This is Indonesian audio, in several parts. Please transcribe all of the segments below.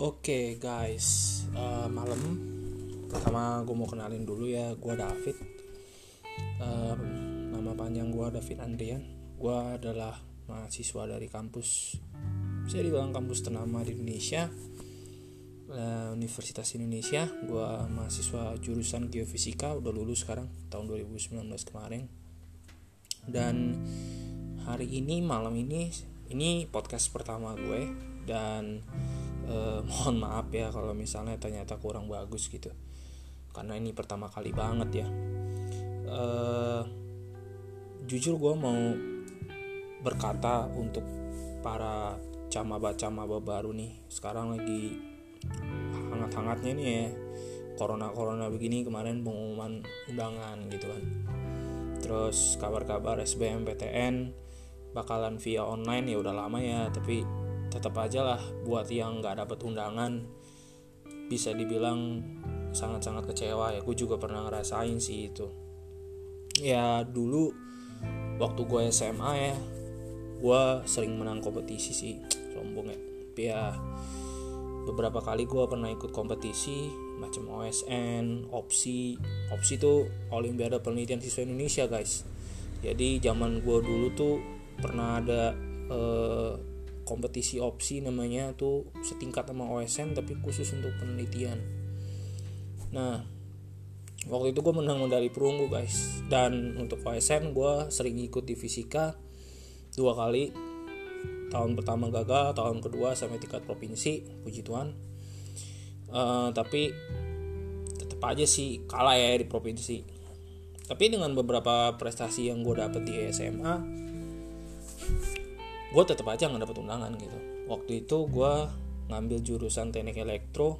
Oke guys, uh, malam pertama gue mau kenalin dulu ya, gue David. Uh, nama panjang gue David Andrian. Gue adalah mahasiswa dari kampus, bisa dibilang kampus ternama di Indonesia, uh, Universitas Indonesia. Gue mahasiswa jurusan geofisika, udah lulus sekarang tahun 2019 kemarin. Dan hari ini malam ini ini podcast pertama gue dan eh, mohon maaf ya kalau misalnya ternyata kurang bagus gitu. Karena ini pertama kali banget ya. Eh, jujur gue mau berkata untuk para camaba-camaba baru nih. Sekarang lagi hangat-hangatnya nih ya. Corona-corona begini kemarin pengumuman undangan gitu kan. Terus kabar-kabar SBMPTN bakalan via online ya udah lama ya tapi tetap aja lah buat yang nggak dapat undangan bisa dibilang sangat-sangat kecewa ya. Gue juga pernah ngerasain sih itu. Ya dulu waktu gue SMA ya gue sering menang kompetisi sih sombong ya. Tapi ya beberapa kali gue pernah ikut kompetisi macam OSN, opsi opsi itu Olimpiade Penelitian Siswa Indonesia guys. Jadi zaman gue dulu tuh pernah ada eh, kompetisi opsi namanya tuh setingkat sama OSN tapi khusus untuk penelitian. Nah waktu itu gue menang medali perunggu guys. Dan untuk OSN gue sering ikut di fisika dua kali. Tahun pertama gagal tahun kedua sampai tingkat provinsi puji Tuhan. Uh, tapi tetap aja sih kalah ya di provinsi. Tapi dengan beberapa prestasi yang gue dapet di SMA gue tetap aja nggak dapet undangan gitu. Waktu itu gue ngambil jurusan teknik elektro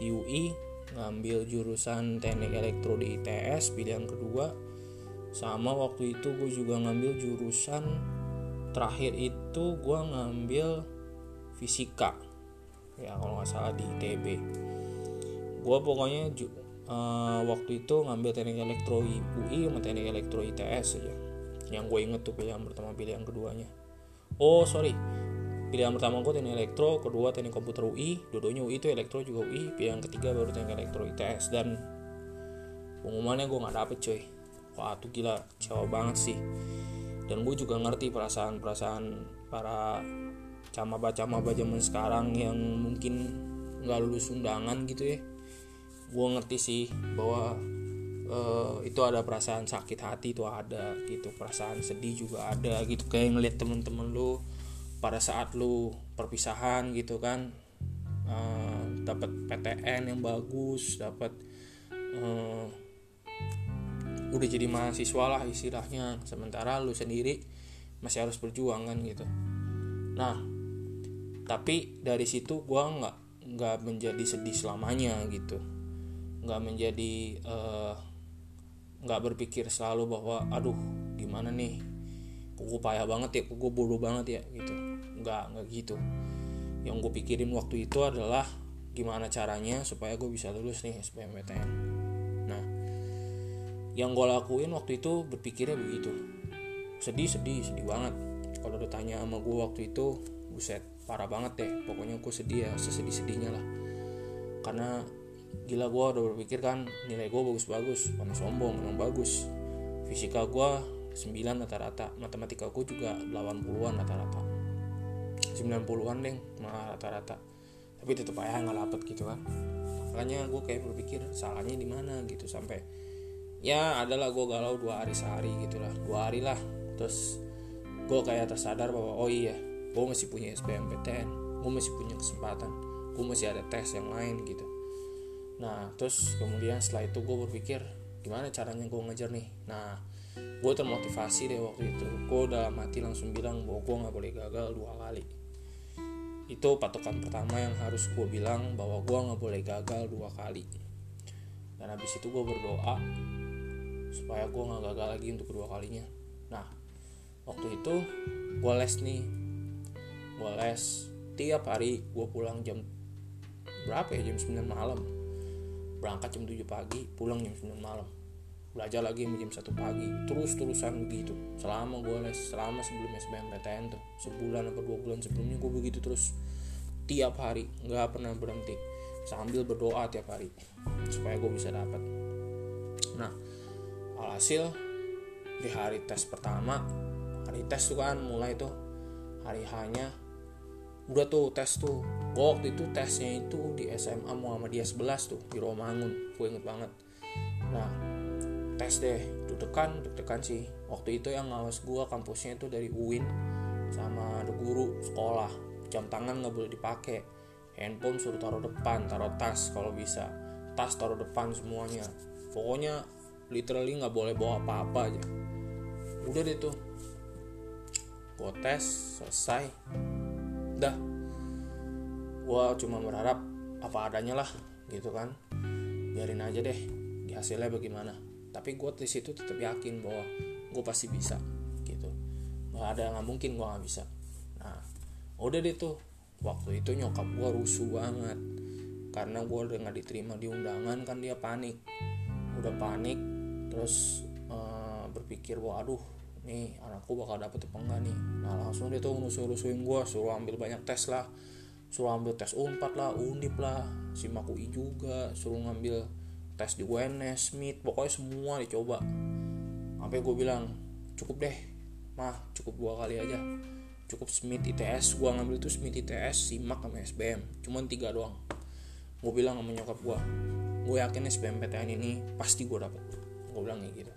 di UI ngambil jurusan teknik elektro di ITS pilihan kedua. Sama waktu itu gue juga ngambil jurusan terakhir itu gue ngambil fisika. Ya kalau nggak salah di ITB gue pokoknya uh, waktu itu ngambil teknik elektro UI sama teknik elektro ITS aja. Yang gue inget tuh pilihan pertama pilihan keduanya oh sorry. Pilihan pertama gue teknik elektro kedua teknik komputer UI dua-duanya UI itu elektro juga UI pilihan ketiga baru teknik elektro ITS dan pengumumannya gue nggak dapet coy wah tuh gila. Kecewa banget sih. Dan gue juga ngerti perasaan-perasaan para camaba-camaba zaman sekarang yang mungkin nggak lulus undangan gitu ya. Gue ngerti sih bahwa uh, itu ada perasaan sakit hati itu ada gitu perasaan sedih juga ada gitu. Kayak ngeliat temen-temen lu pada saat lu perpisahan gitu kan uh, dapat PTN yang bagus dapat uh, udah jadi mahasiswa lah istilahnya. Sementara lu sendiri masih harus berjuang kan gitu. Nah tapi dari situ gue nggak nggak menjadi sedih selamanya gitu. Nggak menjadi uh, nggak berpikir selalu bahwa aduh gimana nih? Gue payah banget ya gue bodoh banget ya gitu. Nggak nggak gitu. Yang gue pikirin waktu itu adalah gimana caranya supaya gue bisa lulus nih SBMPTN nah yang gue lakuin waktu itu berpikirnya begitu. Sedih sedih sedih banget. Kalau udah tanya sama gue waktu itu buset parah banget deh. Pokoknya gue sedih ya sesedih sedihnya lah. Karena gila gue udah berpikir kan nilai gue bagus-bagus mana sombong memang bagus. Fisika gue 9 rata-rata matematika gue juga 80-an rata-rata. 90-an deh malah rata-rata. Tapi tetap aja nggak dapet gitu kan. Makanya gue kayak berpikir salahnya di mana gitu sampai ya adalah gue galau dua hari sehari gitulah dua hari lah. Terus gue kayak tersadar bahwa oh iya gue masih punya SBMPTN gue masih punya kesempatan gue masih ada tes yang lain gitu nah terus kemudian setelah itu gue berpikir gimana caranya gue ngejar nih? Nah gue termotivasi deh waktu itu. Gue udah mati langsung bilang bahwa gue nggak boleh gagal dua kali. Itu patokan pertama yang harus gue bilang bahwa gue nggak boleh gagal dua kali. Dan habis itu gue berdoa supaya gue nggak gagal lagi untuk kedua kalinya. Nah waktu itu gue les nih. Gue les tiap hari gue pulang jam berapa ya? Jam 9 malam berangkat jam 7 pagi pulang jam 9 malam. Belajar lagi jam 1 pagi. Terus terusan begitu. Selama gue les selama sebelum SBMPTN tuh sebulan atau dua bulan sebelumnya gue begitu terus. Tiap hari nggak pernah berhenti. Sambil berdoa tiap hari supaya gue bisa dapat. Nah alhasil di hari tes pertama hari tes tuh kan mulai tuh hari hanya udah tuh tes tuh gue waktu itu tesnya itu di SMA Muhammadiyah 11 tuh di Romangun. Gue inget banget. Nah tes deh. Deg-degan deg-degan sih. Waktu itu yang ngawas gue kampusnya itu dari UIN sama ada guru sekolah. Jam tangan nggak boleh dipakai. Handphone suruh taruh depan taruh tas kalau bisa. Tas taruh depan semuanya. Pokoknya literally nggak boleh bawa apa-apa aja. Udah deh tuh. Gue tes selesai. Dah gue cuma berharap apa adanya lah gitu kan. Biarin aja deh di hasilnya bagaimana. Tapi gue di situ tetap yakin bahwa gue pasti bisa gitu. Nggak ada nggak mungkin gue nggak bisa. Nah udah deh tuh waktu itu nyokap gue rusuh banget. Karena gue udah nggak diterima di undangan kan dia panik. Udah panik terus uh, berpikir wah aduh nih anakku bakal dapet apa enggak nih? Nah langsung dia tuh nusuh-nusuhin gue suruh ambil banyak tes lah suruh ambil tes unpad lah undip lah. Simak UI juga suruh ngambil tes di UNS Smith pokoknya semua dicoba. Sampai gue bilang cukup deh mah cukup dua kali aja. Cukup Smith ITS gue ngambil tuh Smith ITS simak sama SBM cuman tiga doang. Gue bilang sama nyokap gue gue yakin SBMPTN ini pasti gue dapet. Gue bilang kayak gitu.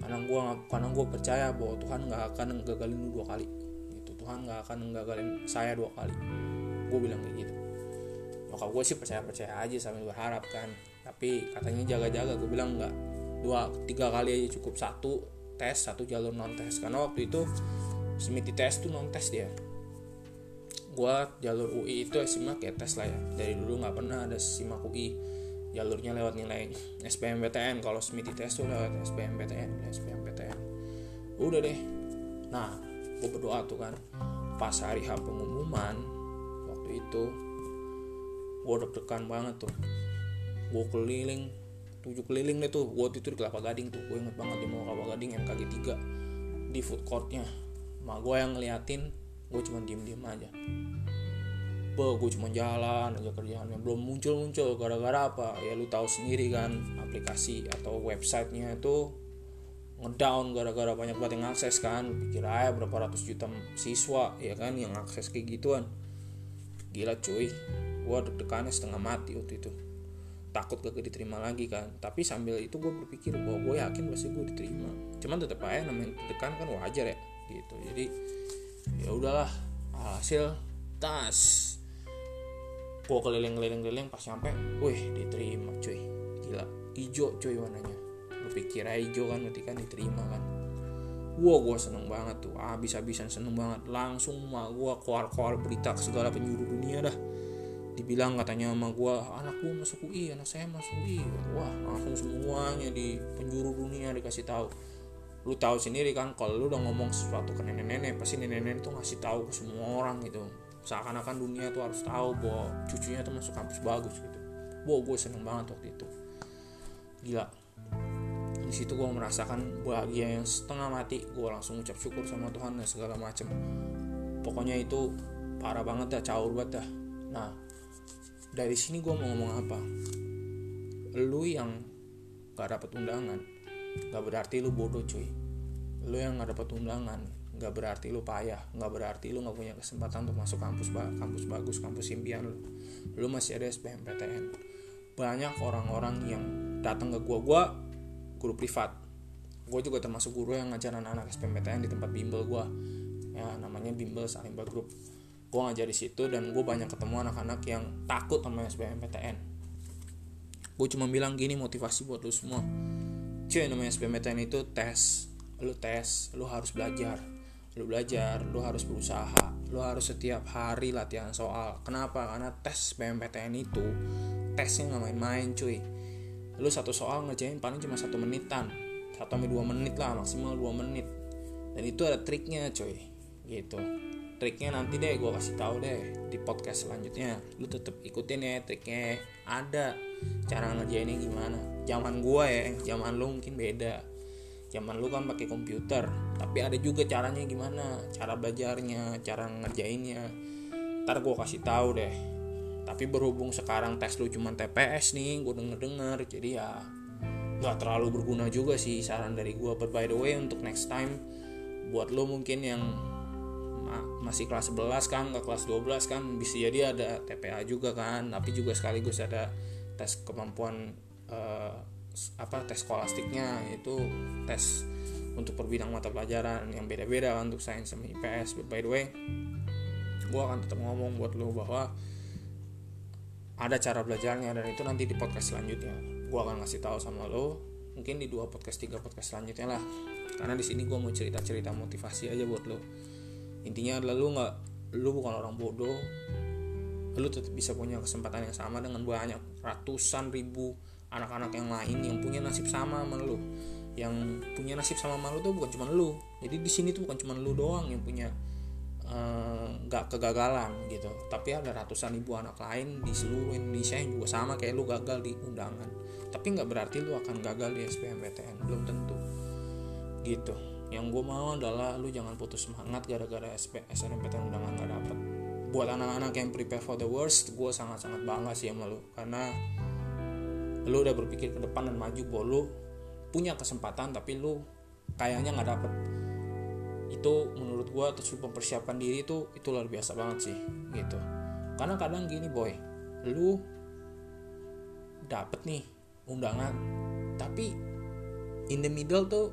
Karena gue karena gue percaya bahwa Tuhan nggak akan gagalin lu dua kali. Gitu Tuhan nggak akan gagalin saya dua kali gue bilang kayak gitu. Nyokap gue sih percaya percaya aja sambil berharap kan. Tapi katanya jaga-jaga. Gue bilang nggak dua tiga kali aja cukup. Satu tes satu jalur non tes karena waktu itu Smith tes tuh non tes dia. Gua jalur UI itu simak kayak tes lah ya. Dari dulu nggak pernah ada simak UI jalurnya lewat nilai SBMPTN kalau Smith tes tuh lewat SBMPTN SBMPTN udah deh. Nah gue berdoa tuh kan. Pas hari H pengumuman waktu itu gue deg-degan banget tuh. Gue keliling tujuh keliling deh tuh. Gue itu di Kelapa Gading tuh. Gue inget banget di mau Kelapa Gading MKG 3 di food courtnya. Mak gue yang ngeliatin gue cuma diem diem aja. Be, gue cuma jalan aja kerjaannya. Belum muncul muncul gara-gara apa? Ya lu tahu sendiri kan aplikasi atau websitenya itu ngedown gara-gara banyak banget yang akses kan. Pikir aja berapa ratus juta siswa ya kan yang akses kayak gituan gila cuy. Gue deg-degannya setengah mati waktu itu. Takut gak diterima lagi kan. Tapi sambil itu gue berpikir bahwa gue yakin pasti gue diterima. Cuman tetap aja namanya tekan kan wajar ya gitu. Jadi ya udahlah. Hasil tas. Gue keliling-keliling-keliling pas nyampe wih diterima cuy. Gila hijau cuy warnanya. Lu pikir aja hijau kan berarti kan diterima kan Wah gue seneng banget tuh. Abis-abisan seneng banget. Langsung mah gue keluar-keluar berita segala penjuru dunia dah. Dibilang katanya sama gue Anak gue masuk UI Anak saya masuk UI Wah langsung semuanya di penjuru dunia dikasih tahu. Lu tahu sendiri kan kalau lu udah ngomong sesuatu ke nenek-nenek pasti nenek-nenek tuh ngasih tahu ke semua orang gitu. Seakan-akan dunia tuh harus tahu bahwa cucunya tuh masuk kampus bagus gitu. Wow gue seneng banget waktu itu. Gila di situ gue merasakan bahagia yang setengah mati. Gue langsung ucap syukur sama Tuhan dan segala macem. Pokoknya itu parah banget dah caur banget dah. Nah dari sini gue mau ngomong apa? Lu yang gak dapet undangan gak berarti lu bodoh cuy. Lu yang gak dapet undangan gak berarti lu payah gak berarti lu gak punya kesempatan untuk masuk kampus kampus bagus kampus impian lu. Lu masih ada SBMPTN banyak orang-orang yang datang ke gua. Gua guru privat. Gue juga termasuk guru yang ngajar anak-anak SBMPTN di tempat bimbel gue ya namanya bimbel Salimba Group. Gue ngajar di situ dan gue banyak ketemu anak-anak yang takut sama SBMPTN gue cuma bilang gini motivasi buat lu semua. Cuy namanya SBMPTN itu tes. Lu tes lu harus belajar. Lu belajar lu harus berusaha. Lu harus setiap hari latihan soal. Kenapa? Karena tes SBMPTN itu tesnya nggak main-main cuy lu satu soal ngerjain paling cuma satu menitan. Satu sampai dua menit lah maksimal dua menit. Dan itu ada triknya coy. Gitu. Triknya nanti deh gue kasih tahu deh di podcast selanjutnya. Lu tetap ikutin ya triknya. Ada cara ngerjainnya gimana. Zaman gue ya zaman lu mungkin beda. Zaman lu kan pakai komputer tapi ada juga caranya gimana. Cara belajarnya cara ngerjainnya. Ntar gue kasih tahu deh tapi berhubung sekarang tes lu cuma TPS nih gue denger dengar jadi ya nggak terlalu berguna juga sih saran dari gue but by the way untuk next time buat lo mungkin yang masih kelas 11 kan ke kelas 12 kan bisa jadi ada TPA juga kan. Tapi juga sekaligus ada tes kemampuan uh, apa tes skolastiknya itu tes untuk per bidang mata pelajaran yang beda-beda untuk sains sama IPS but by the way gue akan tetap ngomong buat lo bahwa ada cara belajarnya dan itu nanti di podcast selanjutnya. Gue akan ngasih tahu sama lo mungkin di dua podcast tiga podcast selanjutnya lah. Karena di sini gue mau cerita cerita motivasi aja buat lo. Intinya adalah lu nggak lu bukan orang bodoh. Lu tetap bisa punya kesempatan yang sama dengan banyak ratusan ribu anak-anak yang lain yang punya nasib sama sama lu yang punya nasib sama sama lu tuh bukan cuma lu jadi di sini tuh bukan cuma lu doang yang punya uh, kegagalan gitu. Tapi ada ratusan ribu anak lain di seluruh Indonesia yang juga sama kayak lu gagal di undangan. Tapi nggak berarti lu akan gagal di SBMPTN belum tentu. Gitu. Yang gue mau adalah lu jangan putus semangat gara-gara SP, SNMPTN undangan gak dapet. Buat anak-anak yang prepare for the worst gue sangat-sangat bangga sih sama lu. Karena lu udah berpikir ke depan dan maju bahwa punya kesempatan tapi lu kayaknya nggak dapet itu menurut gue terus mempersiapkan diri itu itu luar biasa banget sih gitu. Karena kadang gini boy lu dapet nih undangan tapi in the middle tuh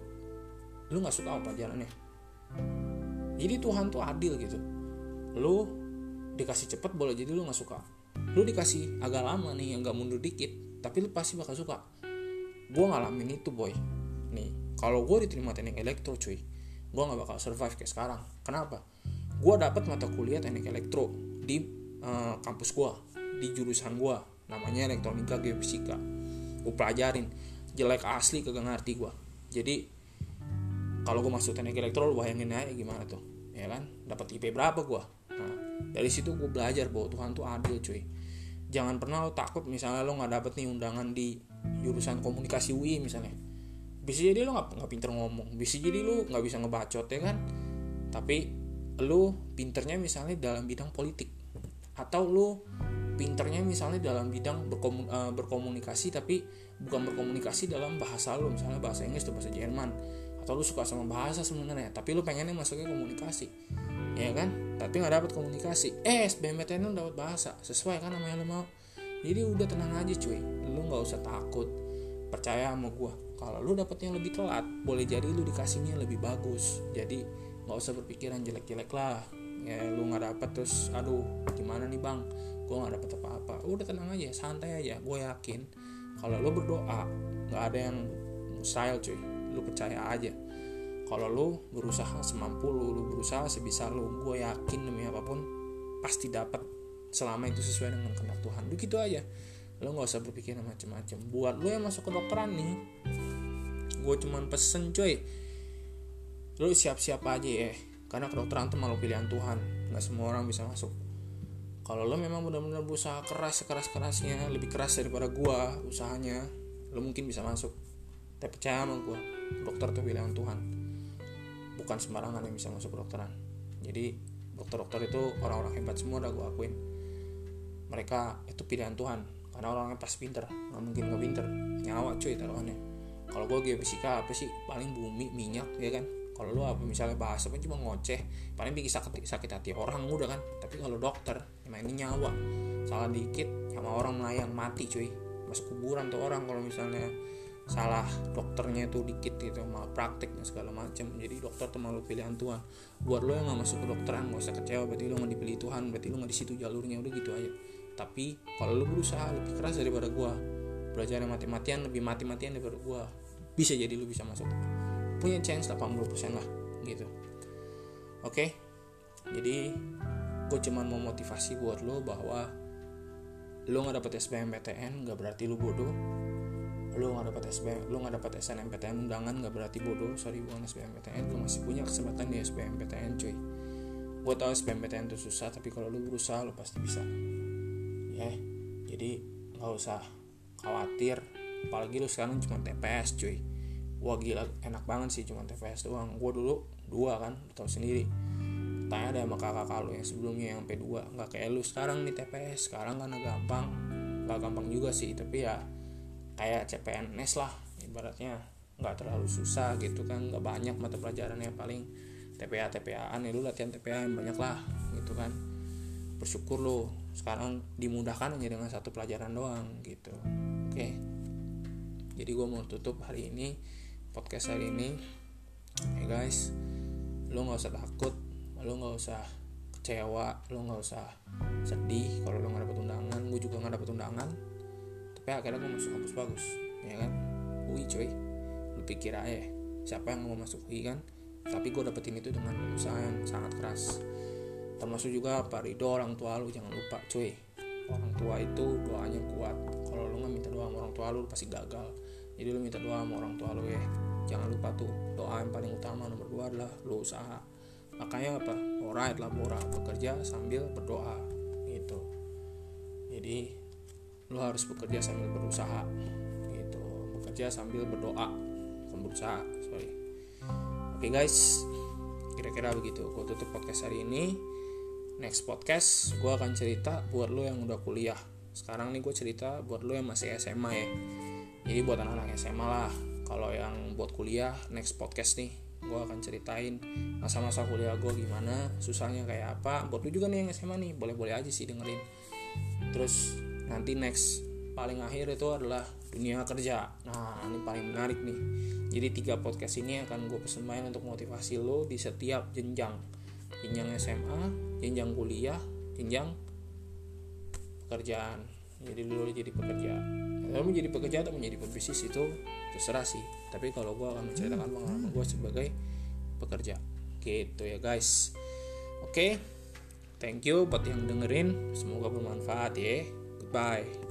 lu nggak suka apa pelajarannya jadi Tuhan tuh adil gitu. Lu dikasih cepet boleh jadi lu nggak suka. Lu dikasih agak lama nih yang gak mundur dikit tapi lu pasti bakal suka. Gue ngalamin itu boy. Nih kalau gue diterima teknik elektro cuy gue nggak bakal survive kayak sekarang. Kenapa? Gue dapat mata kuliah teknik elektro di uh, kampus gue di jurusan gue namanya elektronika geofisika. Gue pelajarin. Jelek asli kagak ngerti gue jadi kalau gue masuk teknik elektro lu bayangin aja gimana tuh. Ya kan? Dapat IP berapa gue nah dari situ gue belajar bahwa Tuhan tuh adil cuy. Jangan pernah lo takut misalnya lo nggak dapet nih undangan di jurusan komunikasi UI misalnya bisa jadi lo nggak nggak pinter ngomong. Bisa jadi lo nggak bisa ngebacot ya kan? Tapi lo pinternya misalnya dalam bidang politik. Atau lo pinternya misalnya dalam bidang berkomun, uh, berkomunikasi tapi bukan berkomunikasi dalam bahasa lo misalnya bahasa Inggris atau bahasa Jerman. Atau lu suka sama bahasa sebenarnya tapi lu pengennya masuknya komunikasi. Ya kan? Tapi nggak dapat komunikasi. Eh SBMPTN lu dapat bahasa. Sesuai kan sama yang lu mau? Jadi udah tenang aja cuy. Lu nggak usah takut percaya sama gue kalau lu dapetnya lebih telat boleh jadi lu dikasihnya lebih bagus. Jadi nggak usah berpikiran jelek-jelek lah. Ya lu nggak dapet terus aduh gimana nih bang? Gue nggak dapet apa-apa. Udah tenang aja santai aja. Gue yakin kalau lu berdoa nggak ada yang mustahil cuy. Lu percaya aja. Kalau lu berusaha semampu lu lu berusaha sebisa lu gue yakin demi apa pun pasti dapat selama itu sesuai dengan kehendak Tuhan lu gitu aja lu nggak usah berpikir macam-macam buat lu yang masuk ke dokteran nih gue cuman pesen coy lu siap-siap aja ya karena kedokteran tuh malu pilihan Tuhan. Nggak semua orang bisa masuk. Kalau lo memang benar-benar berusaha keras sekeras kerasnya lebih keras daripada gua usahanya lo mungkin bisa masuk. Tapi percaya sama gua dokter tuh pilihan Tuhan. Bukan sembarangan yang bisa masuk kedokteran. Jadi dokter-dokter itu orang-orang hebat semua udah gue akuin. Mereka itu pilihan Tuhan karena orangnya pas pinter nggak mungkin nggak pinter. Nyawa cuy taruhannya. Kalau gue geofisika apa sih? Paling bumi minyak ya kan? Kalau lu apa misalnya bahasa kan cuma ngoceh paling bikin sakit sakit hati orang udah kan? Tapi kalau dokter emang ini nyawa. Salah dikit sama orang melayang mati cuy. Masuk kuburan tuh orang kalau misalnya salah dokternya itu dikit gitu malah praktek dan segala macam jadi dokter tuh malu pilihan Tuhan. Buat lo yang gak masuk ke dokteran gak usah kecewa berarti lo gak dipilih Tuhan berarti lo gak di situ jalurnya. Udah gitu aja tapi kalau lo berusaha lebih keras daripada gua belajar mati-matian lebih mati-matian daripada gua bisa jadi lo bisa masuk. Punya chance 80% lah gitu. Oke? Okay? jadi gue cuman mau motivasi buat lo bahwa lo nggak dapet SBMPTN nggak berarti lo bodoh. Lu nggak dapat SBM lu nggak dapat SNMPTN undangan nggak berarti bodoh. Sorry bukan SBMPTN lu masih punya kesempatan di SBMPTN cuy. Gue tau SBMPTN itu susah tapi kalau lu berusaha lu pasti bisa ya jadi nggak usah khawatir. Apalagi lu sekarang cuma TPS cuy. Wah gila enak banget sih cuma TPS doang. Gue dulu dua kan tau sendiri. Tanya deh sama kakak lu yang sebelumnya yang P2 nggak kayak lu sekarang nih TPS sekarang karena gampang. Nggak gampang juga sih tapi ya kayak CPNS lah. Ibaratnya nggak terlalu susah gitu kan. Nggak banyak mata pelajarannya paling TPA TPA an ya lu latihan TPA yang banyak lah gitu kan. Bersyukur lo sekarang dimudahkan hanya dengan satu pelajaran doang gitu. Oke. Jadi gue mau tutup hari ini podcast hari ini. Hey guys. Lo nggak usah takut lo nggak usah kecewa lo nggak usah sedih kalau lo nggak dapet undangan. Gue juga nggak dapet undangan. Tapi akhirnya gue masuk kampus bagus ya kan? UI coy lu pikir aja siapa yang mau masuk UI kan? Tapi gue dapetin itu dengan usaha yang sangat keras termasuk juga apa ridho orang tua lu jangan lupa cuy. Orang tua itu doanya kuat. Kalau lu nggak minta doa sama orang tua lu, lu pasti gagal. Jadi lu minta doa sama orang tua lu ya. Jangan lupa tuh doa yang paling utama nomor dua adalah lu usaha. Makanya apa? Alright lah murah bekerja sambil berdoa gitu. Jadi lu harus bekerja sambil berusaha gitu. Bekerja sambil berdoa berusaha sorry. Oke okay, guys. Kira-kira begitu. Gue tutup podcast hari ini next podcast gue akan cerita buat lo yang udah kuliah. Sekarang nih gue cerita buat lo yang masih SMA ya. Jadi buat anak-anak SMA lah kalau yang buat kuliah next podcast nih gue akan ceritain masa-masa kuliah gue gimana susahnya kayak apa. Buat lo juga nih yang SMA nih boleh-boleh aja sih dengerin. Terus nanti next paling akhir itu adalah dunia kerja. Nah ini paling menarik nih. Jadi tiga podcast ini akan gue persembahin untuk motivasi lo di setiap jenjang jenjang SMA jenjang kuliah jenjang pekerjaan. Jadi dulu jadi pekerja kalau menjadi pekerja atau menjadi pebisnis itu terserah sih. Tapi kalau gue akan menceritakan pengalaman gue sebagai pekerja. Gitu ya guys. Oke. Okay. thank you buat yang dengerin. Semoga bermanfaat ya. Goodbye